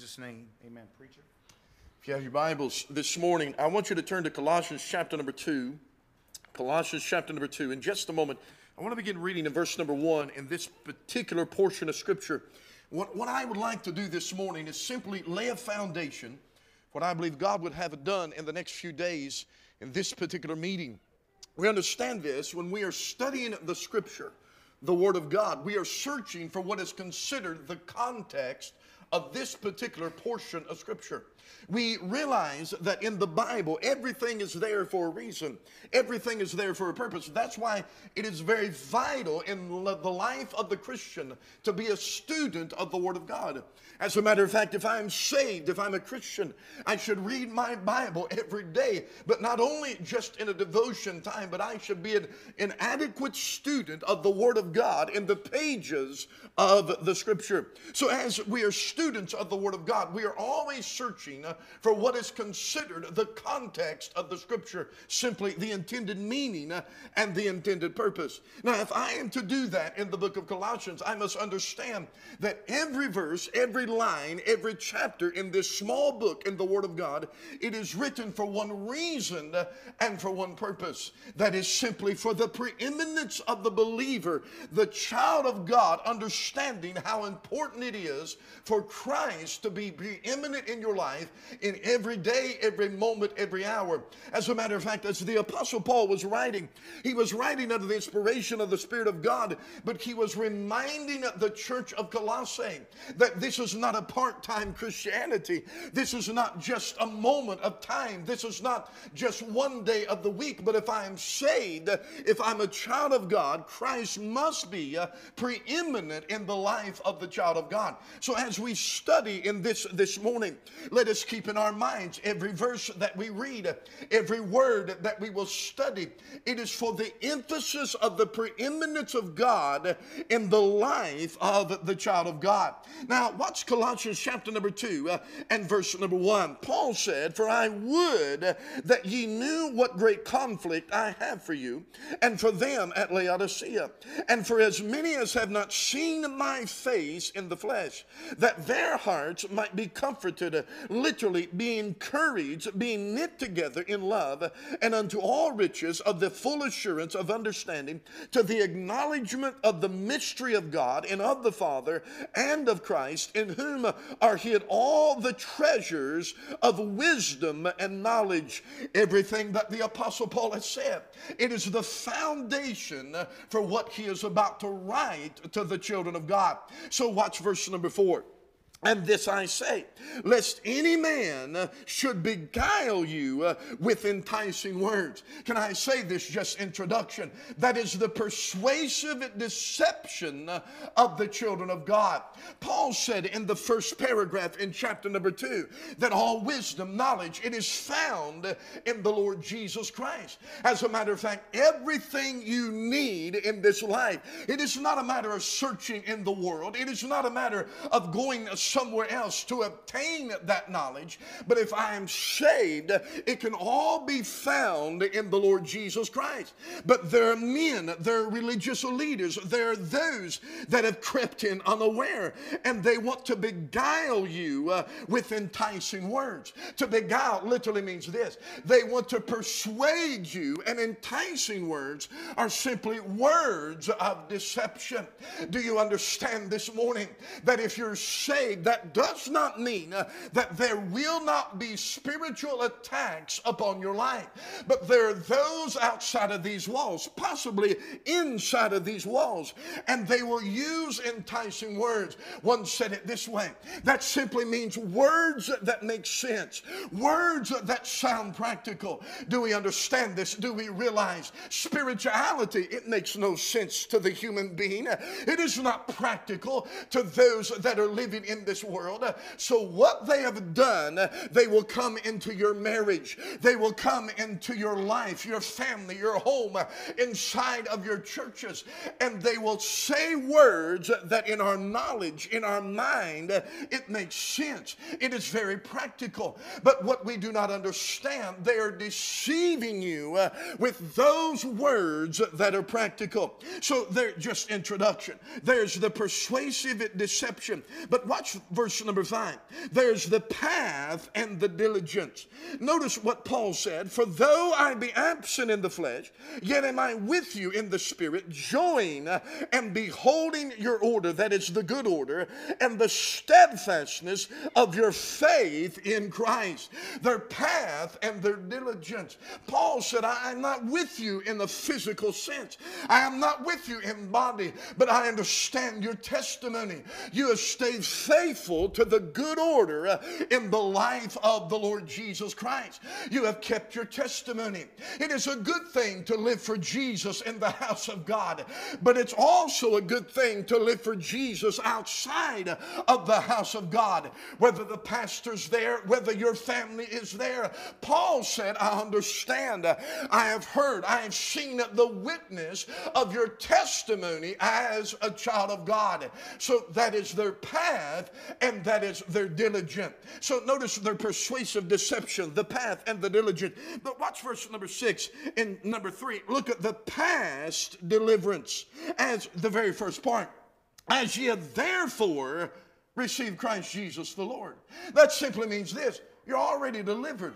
Jesus' name. Amen. Preacher. If you have your Bibles this morning, I want you to turn to Colossians chapter number 2. Colossians chapter number 2. In just a moment, I want to begin reading in verse number 1 in this particular portion of Scripture. What, what I would like to do this morning is simply lay a foundation, for what I believe God would have done in the next few days in this particular meeting. We understand this when we are studying the Scripture, the Word of God. We are searching for what is considered the context of this particular portion of Scripture. We realize that in the Bible, everything is there for a reason, everything is there for a purpose. That's why it is very vital in the life of the Christian to be a student of the Word of God. As a matter of fact, if I'm saved, if I'm a Christian, I should read my Bible every day, but not only just in a devotion time, but I should be an, an adequate student of the Word of God in the pages of the Scripture. So, as we are students of the Word of God, we are always searching uh, for what is considered the context of the Scripture, simply the intended meaning uh, and the intended purpose. Now, if I am to do that in the book of Colossians, I must understand that every verse, every line, every chapter in this small book in the Word of God, it is written for one reason and for one purpose. That is simply for the preeminence of the believer, the child of God, understanding how important it is for Christ to be preeminent in your life in every day, every moment, every hour. As a matter of fact, as the Apostle Paul was writing, he was writing under the inspiration of the Spirit of God, but he was reminding the church of Colossae that this is not a part time Christianity. This is not just a moment of time. This is not just one day of the week. But if I am saved, if I'm a child of God, Christ must be uh, preeminent in the life of the child of God. So as we study in this this morning, let us keep in our minds every verse that we read, every word that we will study. It is for the emphasis of the preeminence of God in the life of the child of God. Now, watch Colossians chapter number 2 uh, and verse number 1. Paul said, For I would that ye knew what great conflict I have for you, and for them at Laodicea, and for as many as have not seen my face in the flesh, that their hearts might be comforted, literally be encouraged, being knit together in love, and unto all riches of the full assurance of understanding, to the acknowledgement of the mystery of God and of the Father and of Christ, in whom are hid all the treasures of wisdom and knowledge. Everything that the Apostle Paul has said, it is the foundation for what he is about to write to the children of God. So, watch verse number four. And this I say, lest any man should beguile you uh, with enticing words. Can I say this just introduction? That is the persuasive deception of the children of God. Paul said in the first paragraph in chapter number two that all wisdom, knowledge, it is found in the Lord Jesus Christ. As a matter of fact, everything you need in this life, it is not a matter of searching in the world. It is not a matter of going somewhere else to obtain that knowledge. But if I am saved, it can all be found in the Lord Jesus Christ. But there are men, there are religious leaders, there are those that have crept in unaware and they want to beguile you uh, with enticing words. To beguile literally means this they want to persuade you, and enticing words are simply words of deception. Do you understand this morning that if you're saved, that does not mean uh, that there will not be spiritual attacks upon your life. But there are those outside of these walls, possibly inside of these walls, and they will use enticing words. One said it this way that simply means words that make sense, words that sound practical. Do we understand this? Do we realize spirituality? It makes no sense to the human being, it is not practical to those that are living in this world. So, what they have done, they will come into your marriage, they will come into your life, your family, your home, inside of your churches, and they will say words that in our knowledge, in our mind, it makes sense. It is very practical. But what we do not understand, they are deceiving you uh, with those words that are practical. So, they're just introduction. There's the persuasive deception. But watch verse number five. There's the path and the diligence. Notice what Paul said For though I be absent in the flesh, yet am I with you in the spirit, joying and beholding your order, that is the good order, and the steadfastness of your faith in Christ. Their path and their diligence. Paul said, I am not with you in the physical sense. I am not with you in body, but I understand your testimony. You have stayed faithful to the good order uh, in the life of the Lord Jesus Christ. You have kept your testimony. It is a good thing to live for Jesus in the house of God, but it's also a good thing to live for Jesus outside of the house of God, whether the pastor's there, whether your family is there. Paul said, I understand. I have heard, I have seen the witness of your testimony as a child of God. So that is their path and that is their diligent. So notice their persuasive deception, the path and the diligent. But watch verse number six and number three. Look at the past deliverance as the very first part. As ye have therefore received Christ Jesus the Lord. That simply means this you're already delivered.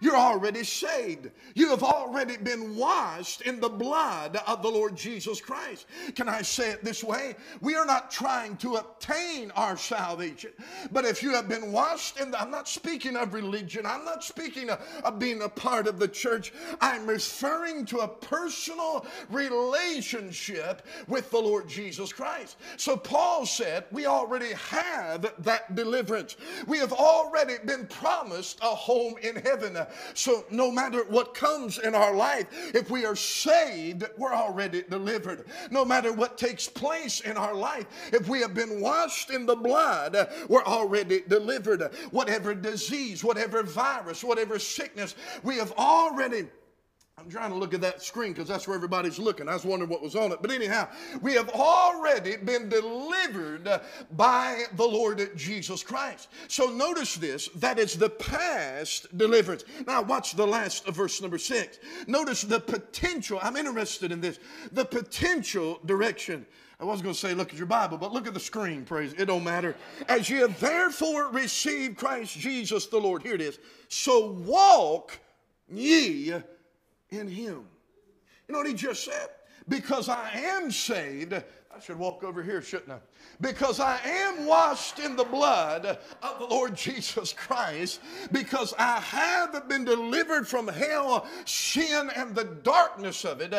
You're already saved. You have already been washed in the blood of the Lord Jesus Christ. Can I say it this way? We are not trying to obtain our salvation, but if you have been washed in the, I'm not speaking of religion, I'm not speaking of, of being a part of the church. I'm referring to a personal relationship with the Lord Jesus Christ. So Paul said, We already have that deliverance. We have already been promised a home in heaven. So no matter what comes in our life, if we are saved, we're already delivered. No matter what takes place in our life, if we have been washed in the blood, we're already delivered. Whatever disease, whatever virus, whatever sickness, we have already I'm trying to look at that screen because that's where everybody's looking. I was wondering what was on it. But anyhow, we have already been delivered by the Lord Jesus Christ. So notice this that is the past deliverance. Now, watch the last of verse number six. Notice the potential. I'm interested in this. The potential direction. I was going to say, look at your Bible, but look at the screen, praise. It don't matter. As you have therefore received Christ Jesus the Lord. Here it is. So walk ye in him. You know what he just said? Because I am saved, I should walk over here, shouldn't I? Because I am washed in the blood of the Lord Jesus Christ, because I have been delivered from hell, sin, and the darkness of it,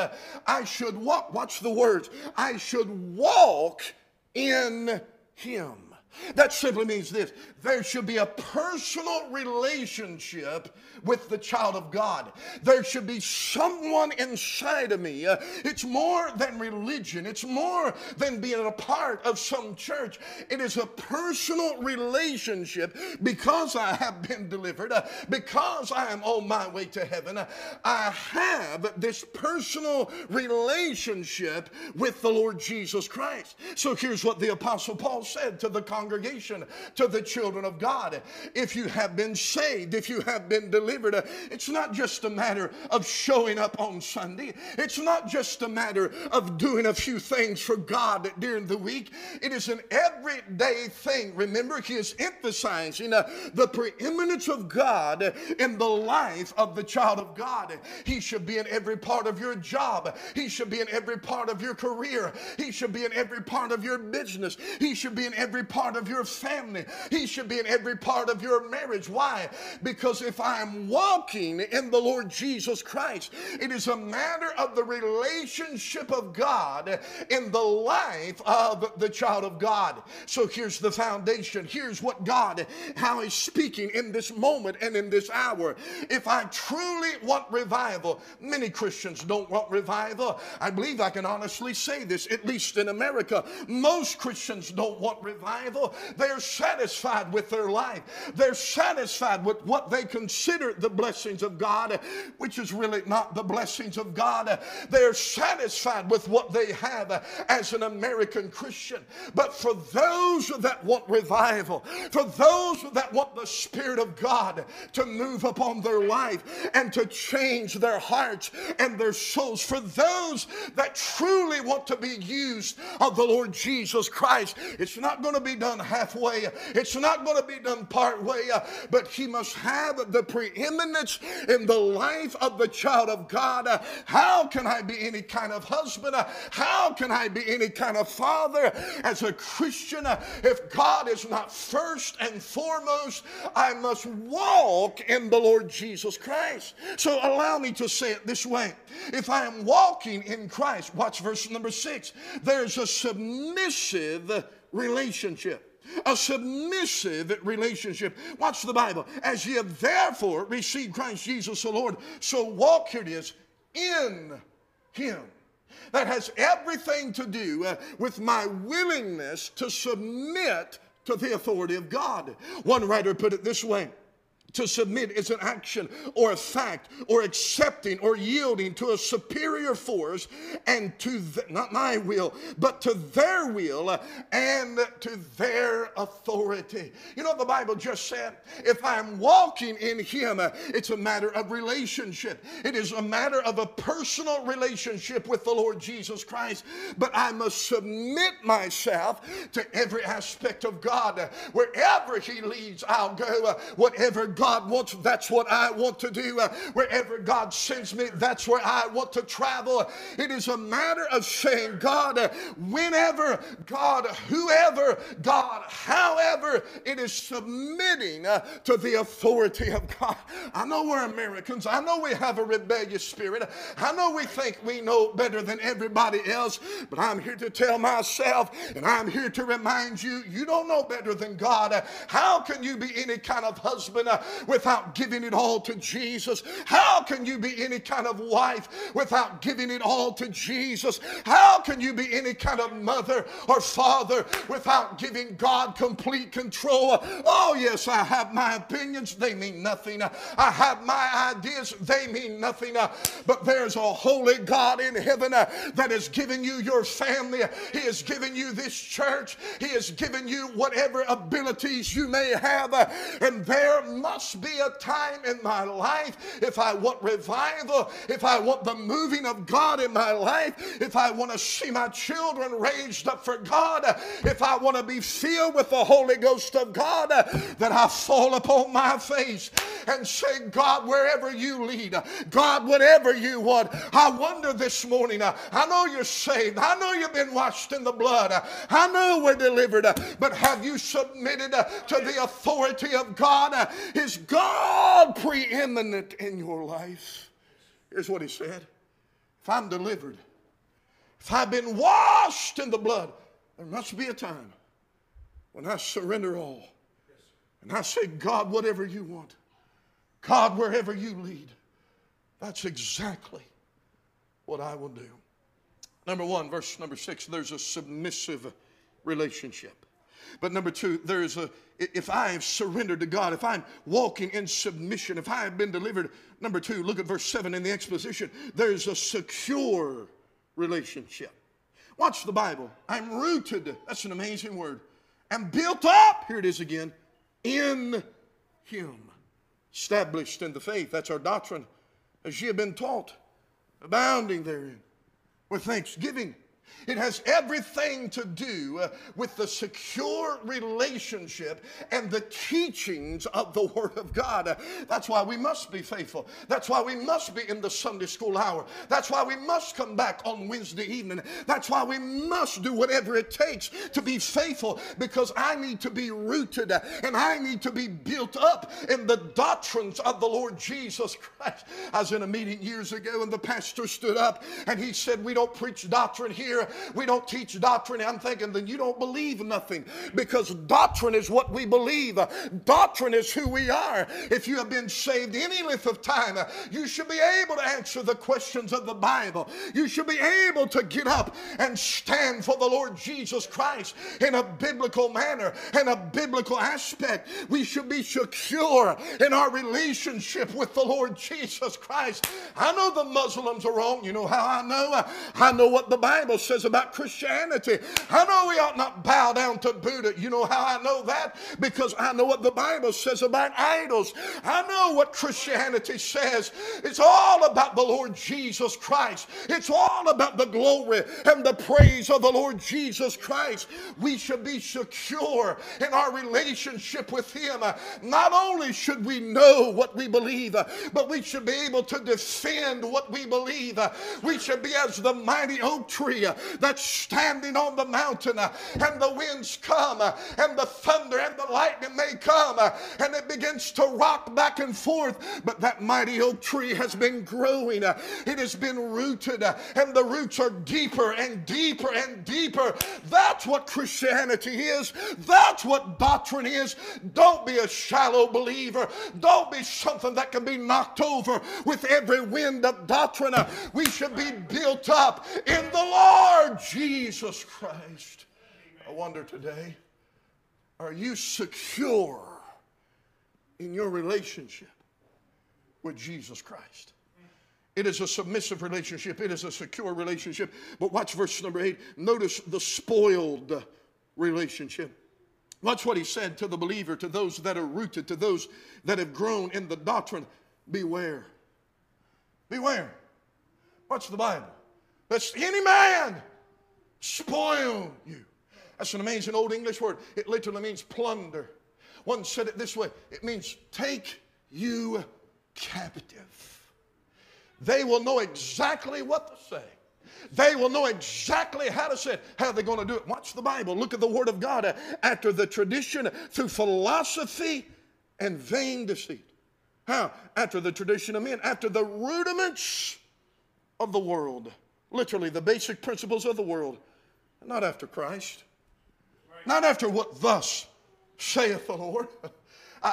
I should walk, watch the words, I should walk in Him. That simply means this there should be a personal relationship with the child of God. There should be someone inside of me. It's more than religion, it's more than being a part of some church. It is a personal relationship because I have been delivered, because I am on my way to heaven. I have this personal relationship with the Lord Jesus Christ. So here's what the Apostle Paul said to the congregation, to the children of God. If you have been saved, if you have been delivered, it's not just a matter of showing up on Sunday. It's not just a matter of doing a few things for God during the week. It is an everyday thing. Remember, he is emphasizing uh, the preeminence of God in the life of the child of God. He should be in every part of your job. He should be in every part of your career. He should be in every part of your business. He should be in every part of your family. He should be in every part of your marriage. Why? Because if I'm walking in the Lord Jesus Christ, it is a matter of the relationship of God in the life of the child of God. So here's the foundation. Here's what God, how He's speaking in this moment and in this hour. If I truly want revival, many Christians don't want revival. I believe I can honestly say this, at least in America. Most Christians don't want revival. They're satisfied with their life. They're satisfied with what they consider the blessings of God, which is really not the blessings of God. They're satisfied with what they have as an American Christian. But for those that want revival, for those that want the Spirit of God to move upon their life and to change their hearts and their souls, for those that truly want to be used of the Lord Jesus Christ, it's not going to be done done halfway. It's not going to be done part way, but he must have the preeminence in the life of the child of God. How can I be any kind of husband? How can I be any kind of father as a Christian if God is not first and foremost? I must walk in the Lord Jesus Christ. So allow me to say it this way. If I am walking in Christ, watch verse number six, there's a submissive relationship a submissive relationship. Watch the Bible. As ye have therefore received Christ Jesus the Lord, so walk, here it is, in Him. That has everything to do uh, with my willingness to submit to the authority of God. One writer put it this way to submit is an action or a fact or accepting or yielding to a superior force and to, the, not my will, but to their will and to their authority. You know, the Bible just said, if I'm walking in Him, it's a matter of relationship. It is a matter of a personal relationship with the Lord Jesus Christ. But I must submit myself to every aspect of God. Wherever He leads, I'll go. Whatever God wants, that's what I want to do. Uh, wherever God sends me, that's where I want to travel. It is a matter of saying, God, uh, whenever, God, whoever, God, however, it is submitting uh, to the authority of God. I know we're Americans. I know we have a rebellious spirit. I know we think we know better than everybody else, but I'm here to tell myself and I'm here to remind you, you don't know better than God. How can you be any kind of husband without giving it all to Jesus? How can you be any kind of wife without giving it all to Jesus? How can you be any kind of mother or father without giving God complete control? Oh, yes, I have my opinions. They mean nothing. I have my ideas. They mean nothing. But there's a holy God in heaven that has given you your family. He has given you this church. He has given you whatever abilities you may have. And there must must be a time in my life if I want revival, if I want the moving of God in my life, if I want to see my children raised up for God, if I want to be filled with the Holy Ghost of God, that I fall upon my face and say, God, wherever you lead, God, whatever you want. I wonder this morning, I know you're saved, I know you've been washed in the blood, I know we're delivered, but have you submitted to the authority of God? Is God preeminent in your life? Here's what he said If I'm delivered, if I've been washed in the blood, there must be a time when I surrender all. And I say, God, whatever you want, God, wherever you lead, that's exactly what I will do. Number one, verse number six, there's a submissive relationship. But number two, there's a, if I have surrendered to God, if I'm walking in submission, if I have been delivered, number two, look at verse seven in the exposition, there's a secure relationship. Watch the Bible. I'm rooted, that's an amazing word, and built up, here it is again, in Him. Established in the faith, that's our doctrine, as ye have been taught, abounding therein with thanksgiving. It has everything to do uh, with the secure relationship and the teachings of the Word of God. That's why we must be faithful. That's why we must be in the Sunday school hour. That's why we must come back on Wednesday evening. That's why we must do whatever it takes to be faithful because I need to be rooted and I need to be built up in the doctrines of the Lord Jesus Christ. I was in a meeting years ago and the pastor stood up and he said, We don't preach doctrine here we don't teach doctrine. I'm thinking, then you don't believe nothing because doctrine is what we believe. Doctrine is who we are. If you have been saved any length of time, you should be able to answer the questions of the Bible. You should be able to get up and stand for the Lord Jesus Christ in a biblical manner, in a biblical aspect. We should be secure in our relationship with the Lord Jesus Christ. I know the Muslims are wrong. You know how I know? I know what the Bible says says about Christianity. I know we ought not bow down to Buddha. You know how I know that? Because I know what the Bible says about idols. I know what Christianity says. It's all about the Lord Jesus Christ. It's all about the glory and the praise of the Lord Jesus Christ. We should be secure in our relationship with Him. Not only should we know what we believe, but we should be able to defend what we believe. We should be as the mighty oak tree that's standing on the mountain, uh, and the winds come, uh, and the thunder and the lightning may come, uh, and it begins to rock back and forth. But that mighty oak tree has been growing, it has been rooted, and the roots are deeper and deeper and deeper. That's what Christianity is. That's what doctrine is. Don't be a shallow believer. Don't be something that can be knocked over with every wind of doctrine. We should be built up in the Lord Jesus Christ. I wonder today, are you secure in your relationship with Jesus Christ? It is a submissive relationship. It is a secure relationship. But watch verse number eight. Notice the spoiled relationship. Watch what he said to the believer, to those that are rooted, to those that have grown in the doctrine. Beware. Beware. Watch the Bible. Lest any man spoil you. That's an amazing old English word. It literally means plunder. One said it this way it means take you captive. They will know exactly what to say. They will know exactly how to say it. How they're they going to do it? Watch the Bible. Look at the Word of God. After the tradition, through philosophy and vain deceit. How? After the tradition of men, after the rudiments of the world. Literally, the basic principles of the world. Not after Christ. Not after what thus saith the Lord.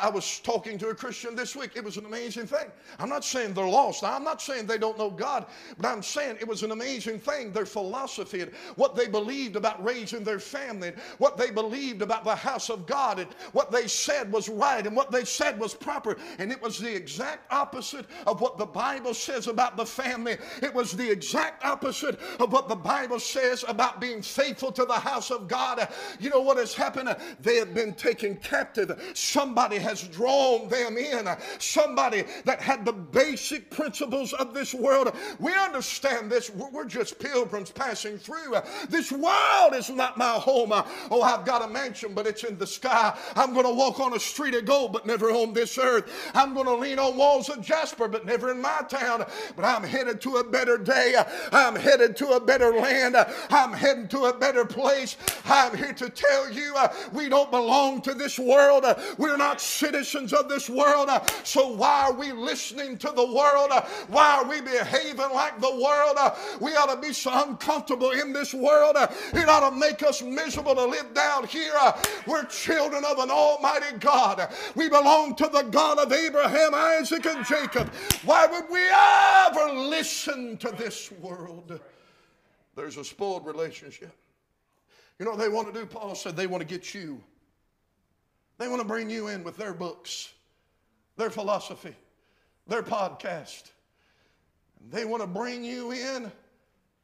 I was talking to a Christian this week. It was an amazing thing. I'm not saying they're lost. I'm not saying they don't know God, but I'm saying it was an amazing thing. Their philosophy and what they believed about raising their family, and what they believed about the house of God, and what they said was right and what they said was proper. And it was the exact opposite of what the Bible says about the family. It was the exact opposite of what the Bible says about being faithful to the house of God. You know what has happened? They have been taken captive. Somebody has drawn them in, somebody that had the basic principles of this world. We understand this. We're just pilgrims passing through. This world is not my home. Oh, I've got a mansion, but it's in the sky. I'm going to walk on a street of gold, but never on this earth. I'm going to lean on walls of jasper, but never in my town. But I'm headed to a better day. I'm headed to a better land. I'm heading to a better place. I'm here to tell you uh, we don't belong to this world. We're not citizens of this world. Uh, so why are we listening to the world? Uh, why are we behaving like the world? Uh, we ought to be so uncomfortable in this world. It ought to make us miserable to live down here. We're children of an almighty God. We belong to the God of Abraham, Isaac, and Jacob. Why would we ever listen to this world? There's a spoiled relationship. You know what they want to do? Paul said they want to get you they want to bring you in with their books, their philosophy, their podcast. They want to bring you in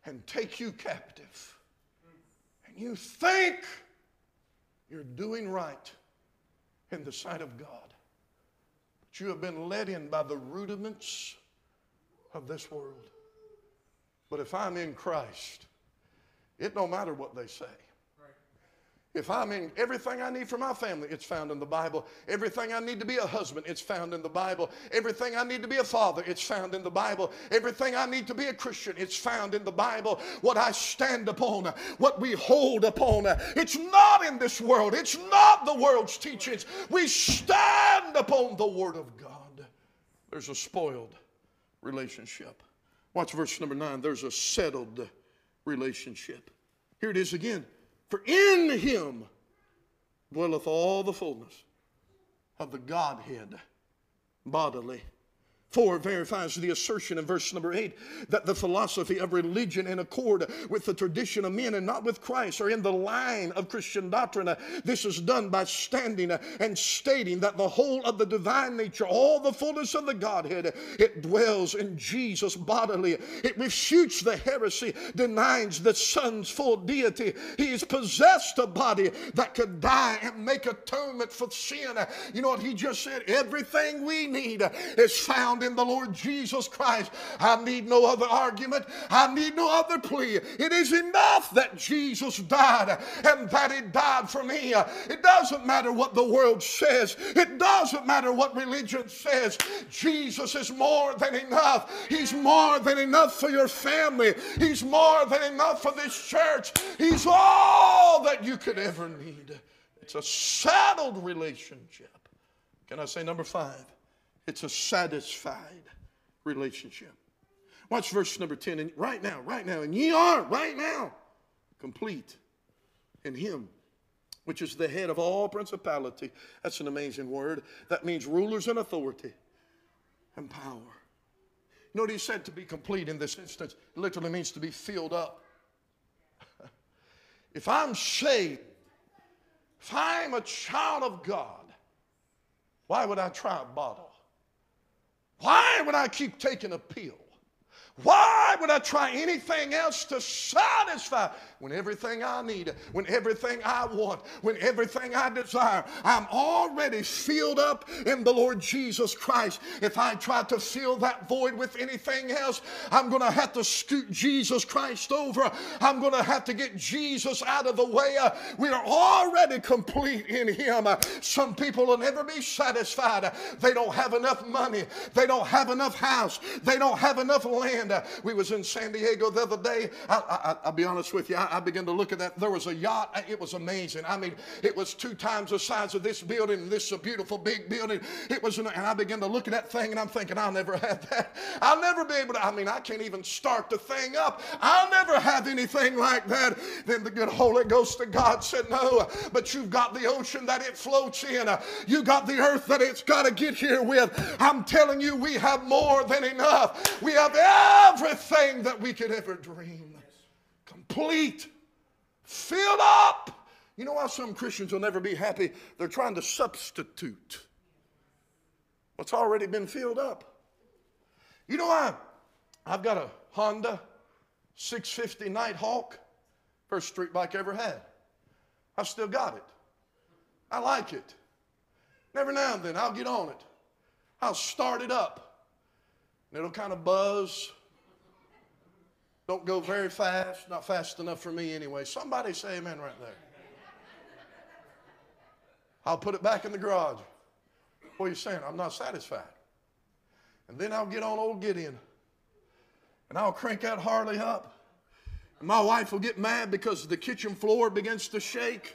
and take you captive. And you think you're doing right in the sight of God. But you have been led in by the rudiments of this world. But if I'm in Christ, it don't matter what they say. If I'm in everything I need for my family, it's found in the Bible. Everything I need to be a husband, it's found in the Bible. Everything I need to be a father, it's found in the Bible. Everything I need to be a Christian, it's found in the Bible. What I stand upon, what we hold upon, it's not in this world. It's not the world's teachings. We stand upon the Word of God. There's a spoiled relationship. Watch verse number nine. There's a settled relationship. Here it is again. For in him dwelleth all the fullness of the Godhead bodily. 4 verifies the assertion in verse number 8 that the philosophy of religion in accord with the tradition of men and not with Christ are in the line of Christian doctrine. This is done by standing and stating that the whole of the divine nature, all the fullness of the Godhead, it dwells in Jesus bodily. It refutes the heresy, denies the Son's full deity. He is possessed a body that could die and make atonement for sin. You know what he just said? Everything we need is found found in the Lord Jesus Christ. I need no other argument. I need no other plea. It is enough that Jesus died and that He died for me. It doesn't matter what the world says, it doesn't matter what religion says. Jesus is more than enough. He's more than enough for your family, He's more than enough for this church. He's all that you could ever need. It's a settled relationship. Can I say number five? It's a satisfied relationship. Watch verse number 10. And right now, right now, and ye are right now complete in him, which is the head of all principality. That's an amazing word. That means rulers and authority and power. You know what he said to be complete in this instance? It literally means to be filled up. if I'm saved, if I'm a child of God, why would I try a bottle? Why would I keep taking a pill? Why would I try anything else to satisfy when everything I need, when everything I want, when everything I desire, I'm already filled up in the Lord Jesus Christ? If I try to fill that void with anything else, I'm going to have to scoot Jesus Christ over. I'm going to have to get Jesus out of the way. We are already complete in Him. Some people will never be satisfied. They don't have enough money. They don't have enough house. They don't have enough land. Uh, we was in San Diego the other day. I, will be honest with you. I, I, began to look at that. There was a yacht. Uh, it was amazing. I mean, it was two times the size of this building. This is a beautiful big building. It was, an, and I began to look at that thing, and I'm thinking, I'll never have that. I'll never be able to. I mean, I can't even start the thing up. I'll never have anything like that. Then the good Holy Ghost of God said, No, but you've got the ocean that it floats in. You got the earth that it's got to get here with. I'm telling you, we have more than enough. We have everything that we could ever dream. Complete, filled up. You know why some Christians will never be happy? They're trying to substitute what's already been filled up. You know why? I've got a Honda 650 Nighthawk, first street bike I ever had. I've still got it. I like it. Every now and then I'll get on it. I'll start it up. And it'll kind of buzz don't go very fast, not fast enough for me anyway. Somebody say amen right there. I'll put it back in the garage. What are you saying? I'm not satisfied. And then I'll get on old Gideon and I'll crank that Harley up. And my wife will get mad because the kitchen floor begins to shake.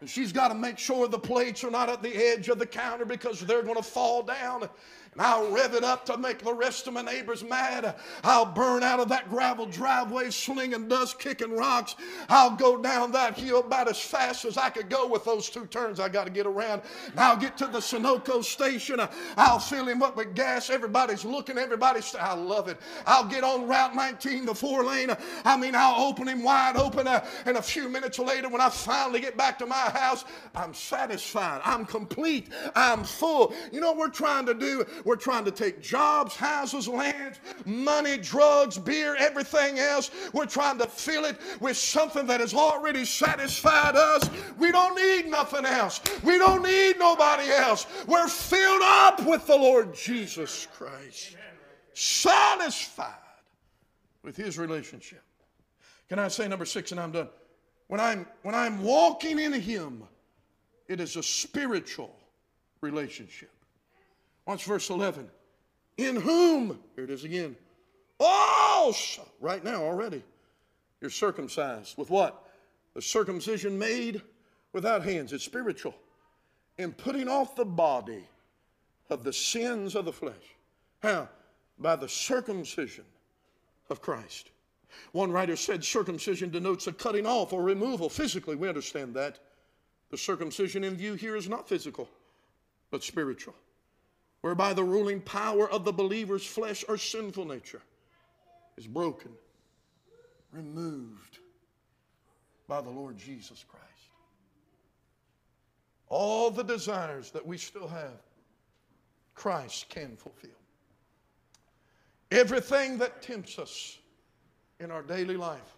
And she's got to make sure the plates are not at the edge of the counter because they're going to fall down. And I'll rev it up to make the rest of my neighbors mad. I'll burn out of that gravel driveway, slinging dust, kicking rocks. I'll go down that hill about as fast as I could go with those two turns I got to get around. And I'll get to the Sunoco station. I'll fill him up with gas. Everybody's looking. Everybody's, I love it. I'll get on Route 19, the four lane. I mean, I'll open him wide open. Uh, and a few minutes later, when I finally get back to my house, I'm satisfied. I'm complete. I'm full. You know what we're trying to do? We're trying to take jobs, houses, lands, money, drugs, beer, everything else. We're trying to fill it with something that has already satisfied us. We don't need nothing else. We don't need nobody else. We're filled up with the Lord Jesus Christ, satisfied with His relationship. Can I say number six and I'm done? When I'm, when I'm walking in Him, it is a spiritual relationship. Watch verse 11. In whom, here it is again, also, right now already, you're circumcised. With what? The circumcision made without hands. It's spiritual. In putting off the body of the sins of the flesh. How? By the circumcision of Christ. One writer said circumcision denotes a cutting off or removal physically. We understand that. The circumcision in view here is not physical, but spiritual. Whereby the ruling power of the believer's flesh or sinful nature is broken, removed by the Lord Jesus Christ. All the desires that we still have, Christ can fulfill. Everything that tempts us in our daily life,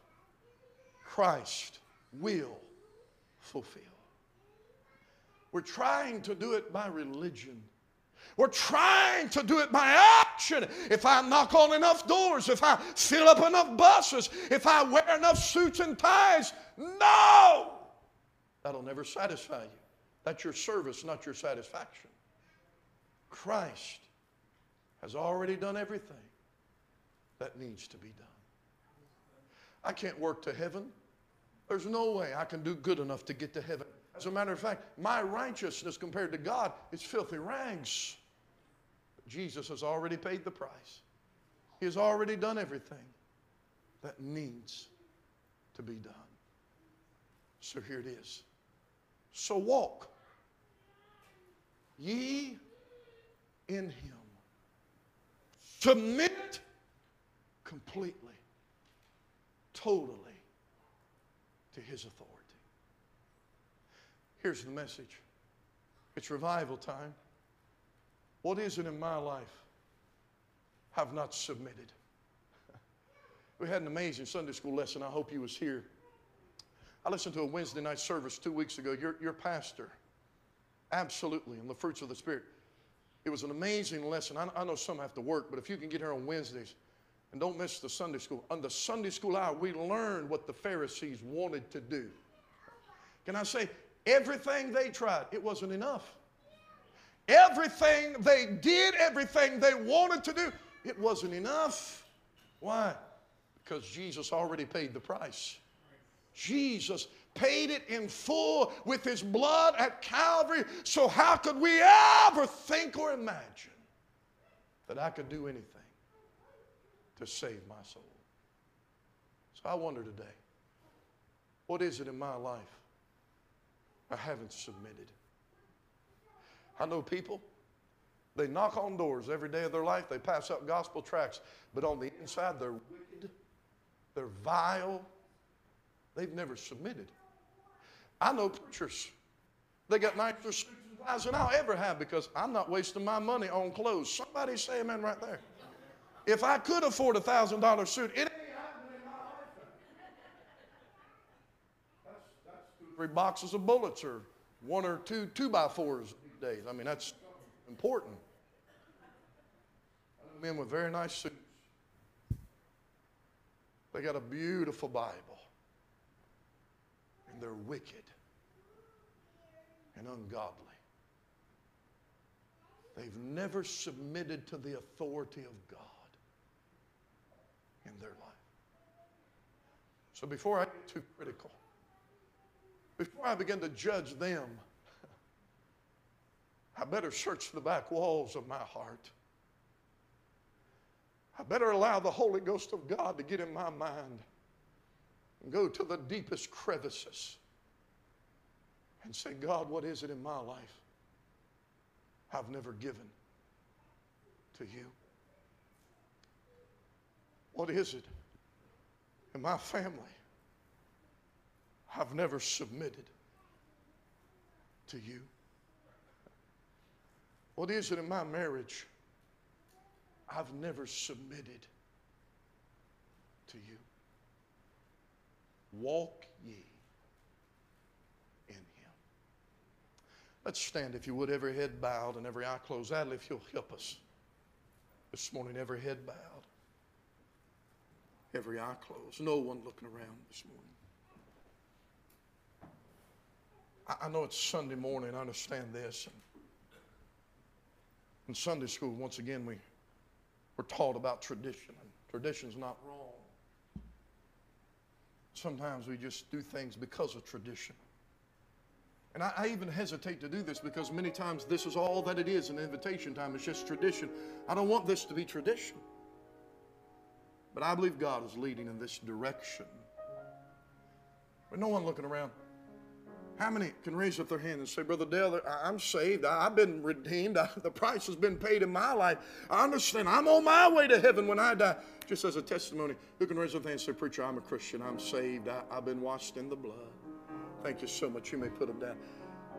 Christ will fulfill. We're trying to do it by religion. We're trying to do it by action. If I knock on enough doors, if I fill up enough buses, if I wear enough suits and ties, no! That'll never satisfy you. That's your service, not your satisfaction. Christ has already done everything that needs to be done. I can't work to heaven. There's no way I can do good enough to get to heaven. As a matter of fact, my righteousness compared to God is filthy rags. Jesus has already paid the price. He has already done everything that needs to be done. So here it is. So walk ye in him. Submit completely, totally to his authority. Here's the message it's revival time. What is it in my life I've not submitted? we had an amazing Sunday school lesson. I hope you was here. I listened to a Wednesday night service two weeks ago. Your, your pastor, absolutely, and the fruits of the Spirit. It was an amazing lesson. I, I know some have to work, but if you can get here on Wednesdays, and don't miss the Sunday school. On the Sunday school hour, we learned what the Pharisees wanted to do. Can I say, everything they tried, it wasn't enough. Everything they did, everything they wanted to do, it wasn't enough. Why? Because Jesus already paid the price. Jesus paid it in full with his blood at Calvary. So, how could we ever think or imagine that I could do anything? to save my soul. So I wonder today, what is it in my life I haven't submitted? I know people, they knock on doors every day of their life, they pass up gospel tracts, but on the inside they're wicked, they're vile, they've never submitted. I know preachers, they got nicer suits and ties than I'll ever have because I'm not wasting my money on clothes. Somebody say amen right there. If I could afford a thousand dollar suit, it ain't three boxes of bullets or one or two two by fours days. I mean, that's important. Men with very nice suits. They got a beautiful Bible. And they're wicked and ungodly. They've never submitted to the authority of God in their life. So before I get too critical, before I begin to judge them, I better search the back walls of my heart. I better allow the Holy Ghost of God to get in my mind and go to the deepest crevices and say, God, what is it in my life I've never given to you? What is it in my family I've never submitted to you? What is it in my marriage I've never submitted to you? Walk ye in him. Let's stand, if you would, every head bowed and every eye closed. Adley, if you'll help us this morning, every head bowed every eye closed, no one looking around this morning. I, I know it's Sunday morning, I understand this. In Sunday school, once again, we were taught about tradition, and tradition's not wrong. Sometimes we just do things because of tradition. And I, I, even hesitate to do this because many times this is all that it is in invitation time. It's just tradition. I don't want this to be tradition. But I believe God is leading in this direction. But no one looking around. How many can raise up their hand and say, Brother Dale, I'm saved. I've been redeemed. The price has been paid in my life. I understand. I'm on my way to heaven when I die. Just as a testimony, who can raise up their hand and say, Preacher, I'm a Christian. I'm saved. I- I've been washed in the blood. Thank you so much. You may put them down.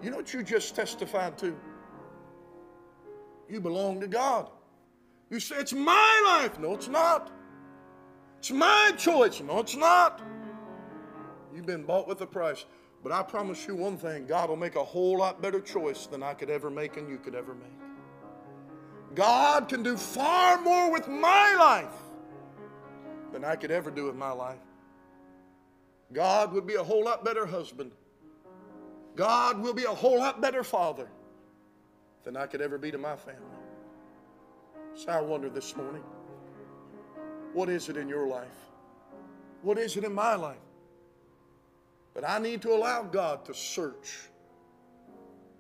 You know what you just testified to? You belong to God. You say, It's my life. No, it's not. It's my choice. No, it's not. You've been bought with a price. But I promise you one thing God will make a whole lot better choice than I could ever make and you could ever make. God can do far more with my life than I could ever do with my life. God would be a whole lot better husband. God will be a whole lot better father than I could ever be to my family. So I wonder this morning what is it in your life? What is it in my life? That I need to allow God to search.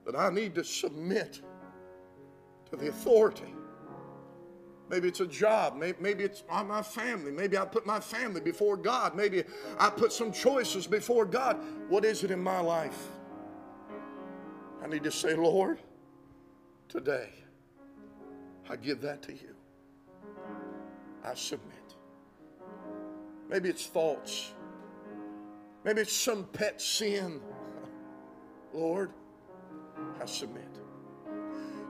That I need to submit to the authority. Maybe it's a job. Maybe, maybe it's on my family. Maybe I put my family before God. Maybe I put some choices before God. What is it in my life? I need to say, Lord, today I give that to you. I submit. Maybe it's thoughts. Maybe it's some pet sin. Lord, I submit.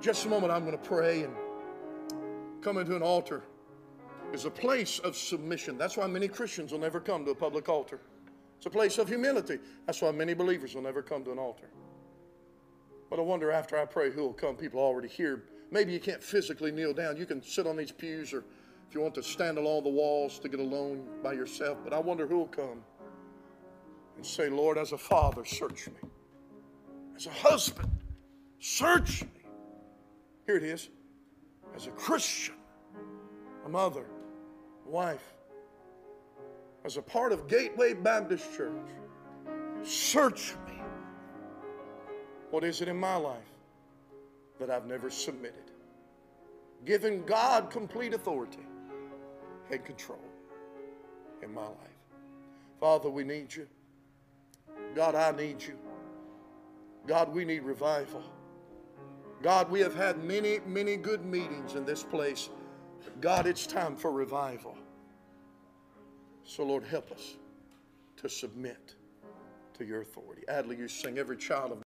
Just a moment, I'm going to pray and come into an altar is a place of submission. That's why many Christians will never come to a public altar. It's a place of humility. That's why many believers will never come to an altar. But I wonder after I pray who will come. People already here. Maybe you can't physically kneel down. You can sit on these pews or if you want to stand along the walls to get alone by yourself. But I wonder who will come and say, Lord, as a father, search me. As a husband, search me. Here it is. As a Christian, a mother, a wife, as a part of Gateway Baptist Church, search me. What is it in my life that I've never submitted? Giving God complete authority and control in my life. Father, we need you. God, I need you. God, we need revival. God, we have had many, many good meetings in this place. God, it's time for revival. So, Lord, help us to submit to your authority. Adley, you sing every child of